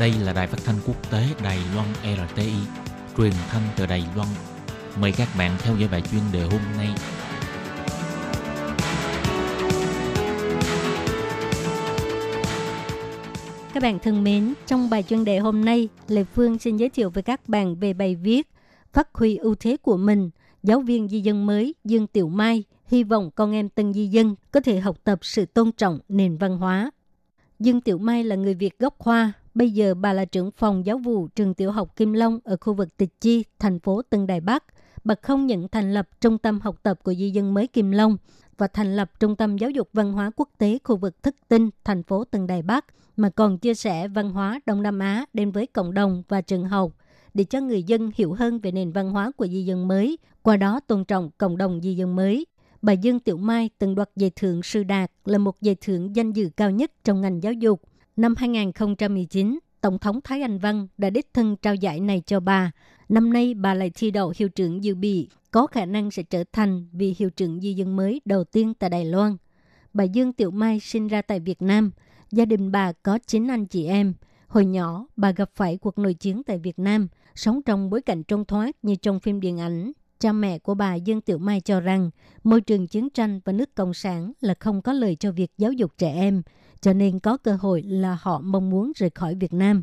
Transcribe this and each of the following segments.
Đây là đài phát thanh quốc tế Đài Loan RTI, truyền thanh từ Đài Loan. Mời các bạn theo dõi bài chuyên đề hôm nay. Các bạn thân mến, trong bài chuyên đề hôm nay, Lê Phương xin giới thiệu với các bạn về bài viết Phát huy ưu thế của mình, giáo viên di dân mới Dương Tiểu Mai hy vọng con em tân di dân có thể học tập sự tôn trọng nền văn hóa. Dương Tiểu Mai là người Việt gốc Hoa, bây giờ bà là trưởng phòng giáo vụ trường tiểu học Kim Long ở khu vực Tịch Chi, thành phố Tân Đài Bắc. Bà không những thành lập trung tâm học tập của di dân mới Kim Long và thành lập trung tâm giáo dục văn hóa quốc tế khu vực Thức Tinh, thành phố Tân Đài Bắc, mà còn chia sẻ văn hóa Đông Nam Á đến với cộng đồng và trường học để cho người dân hiểu hơn về nền văn hóa của di dân mới, qua đó tôn trọng cộng đồng di dân mới bà Dương Tiểu Mai từng đoạt giải thưởng Sư Đạt là một giải thưởng danh dự cao nhất trong ngành giáo dục. Năm 2019, Tổng thống Thái Anh Văn đã đích thân trao giải này cho bà. Năm nay bà lại thi đậu hiệu trưởng dự bị, có khả năng sẽ trở thành vị hiệu trưởng di dân mới đầu tiên tại Đài Loan. Bà Dương Tiểu Mai sinh ra tại Việt Nam. Gia đình bà có 9 anh chị em. Hồi nhỏ, bà gặp phải cuộc nội chiến tại Việt Nam, sống trong bối cảnh trông thoát như trong phim điện ảnh Cha mẹ của bà Dương Tiểu Mai cho rằng môi trường chiến tranh và nước Cộng sản là không có lời cho việc giáo dục trẻ em, cho nên có cơ hội là họ mong muốn rời khỏi Việt Nam.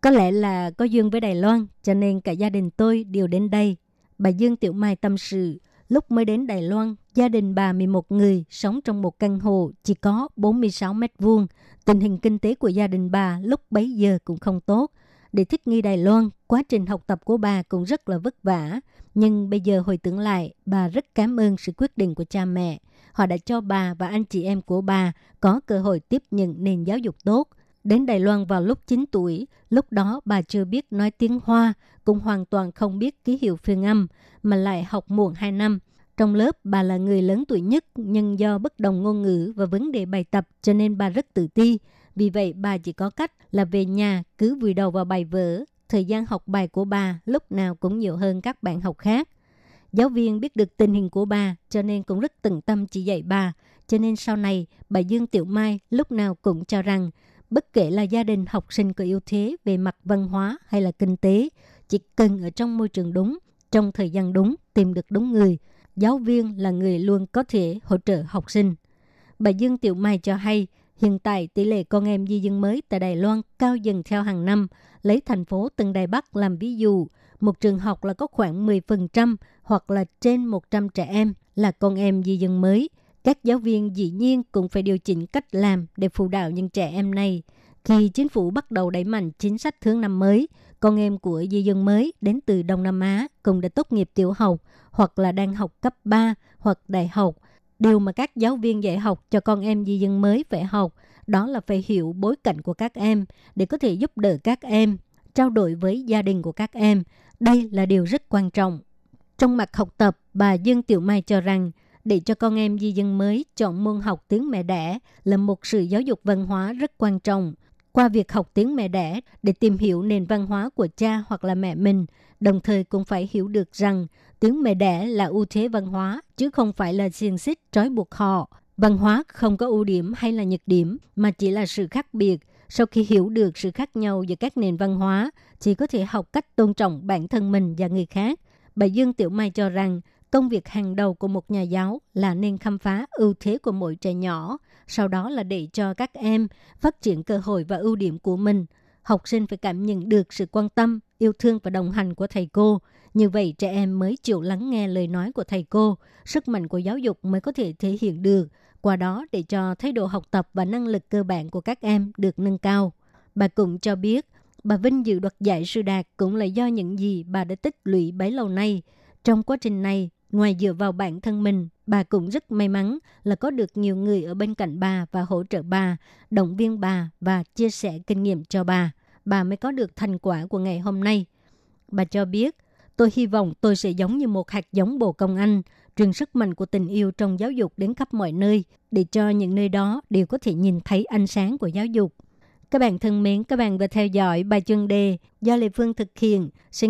Có lẽ là có duyên với Đài Loan, cho nên cả gia đình tôi đều đến đây. Bà Dương Tiểu Mai tâm sự, lúc mới đến Đài Loan, gia đình bà 11 người sống trong một căn hộ chỉ có 46 mét vuông. Tình hình kinh tế của gia đình bà lúc bấy giờ cũng không tốt. Để thích nghi Đài Loan, quá trình học tập của bà cũng rất là vất vả. Nhưng bây giờ hồi tưởng lại, bà rất cảm ơn sự quyết định của cha mẹ. Họ đã cho bà và anh chị em của bà có cơ hội tiếp nhận nền giáo dục tốt. Đến Đài Loan vào lúc 9 tuổi, lúc đó bà chưa biết nói tiếng Hoa, cũng hoàn toàn không biết ký hiệu phiên âm, mà lại học muộn 2 năm. Trong lớp, bà là người lớn tuổi nhất, nhưng do bất đồng ngôn ngữ và vấn đề bài tập cho nên bà rất tự ti. Vì vậy, bà chỉ có cách là về nhà cứ vùi đầu vào bài vở, thời gian học bài của bà lúc nào cũng nhiều hơn các bạn học khác. Giáo viên biết được tình hình của bà cho nên cũng rất tận tâm chỉ dạy bà. Cho nên sau này, bà Dương Tiểu Mai lúc nào cũng cho rằng bất kể là gia đình học sinh có ưu thế về mặt văn hóa hay là kinh tế, chỉ cần ở trong môi trường đúng, trong thời gian đúng, tìm được đúng người, giáo viên là người luôn có thể hỗ trợ học sinh. Bà Dương Tiểu Mai cho hay, hiện tại tỷ lệ con em di dân mới tại Đài Loan cao dần theo hàng năm, lấy thành phố Tân Đài Bắc làm ví dụ, một trường học là có khoảng 10% hoặc là trên 100 trẻ em là con em di dân mới. Các giáo viên dĩ nhiên cũng phải điều chỉnh cách làm để phụ đạo những trẻ em này. Khi chính phủ bắt đầu đẩy mạnh chính sách thương năm mới, con em của di dân mới đến từ Đông Nam Á cũng đã tốt nghiệp tiểu học hoặc là đang học cấp 3 hoặc đại học. Điều mà các giáo viên dạy học cho con em di dân mới phải học đó là phải hiểu bối cảnh của các em để có thể giúp đỡ các em, trao đổi với gia đình của các em. Đây là điều rất quan trọng. Trong mặt học tập, bà Dương Tiểu Mai cho rằng để cho con em di dân mới chọn môn học tiếng mẹ đẻ là một sự giáo dục văn hóa rất quan trọng. Qua việc học tiếng mẹ đẻ để tìm hiểu nền văn hóa của cha hoặc là mẹ mình, đồng thời cũng phải hiểu được rằng tiếng mẹ đẻ là ưu thế văn hóa chứ không phải là xiềng xích trói buộc họ. Văn hóa không có ưu điểm hay là nhược điểm mà chỉ là sự khác biệt. Sau khi hiểu được sự khác nhau giữa các nền văn hóa, chỉ có thể học cách tôn trọng bản thân mình và người khác. Bà Dương Tiểu Mai cho rằng công việc hàng đầu của một nhà giáo là nên khám phá ưu thế của mỗi trẻ nhỏ, sau đó là để cho các em phát triển cơ hội và ưu điểm của mình. Học sinh phải cảm nhận được sự quan tâm, yêu thương và đồng hành của thầy cô. Như vậy trẻ em mới chịu lắng nghe lời nói của thầy cô, sức mạnh của giáo dục mới có thể thể hiện được qua đó để cho thái độ học tập và năng lực cơ bản của các em được nâng cao. Bà cũng cho biết, bà vinh dự đoạt giải sư đạt cũng là do những gì bà đã tích lũy bấy lâu nay. Trong quá trình này, ngoài dựa vào bản thân mình, bà cũng rất may mắn là có được nhiều người ở bên cạnh bà và hỗ trợ bà, động viên bà và chia sẻ kinh nghiệm cho bà. Bà mới có được thành quả của ngày hôm nay. Bà cho biết, tôi hy vọng tôi sẽ giống như một hạt giống bồ công anh, truyền sức mạnh của tình yêu trong giáo dục đến khắp mọi nơi để cho những nơi đó đều có thể nhìn thấy ánh sáng của giáo dục. Các bạn thân mến, các bạn vừa theo dõi bài chuyên đề do Lê Phương thực hiện. Xin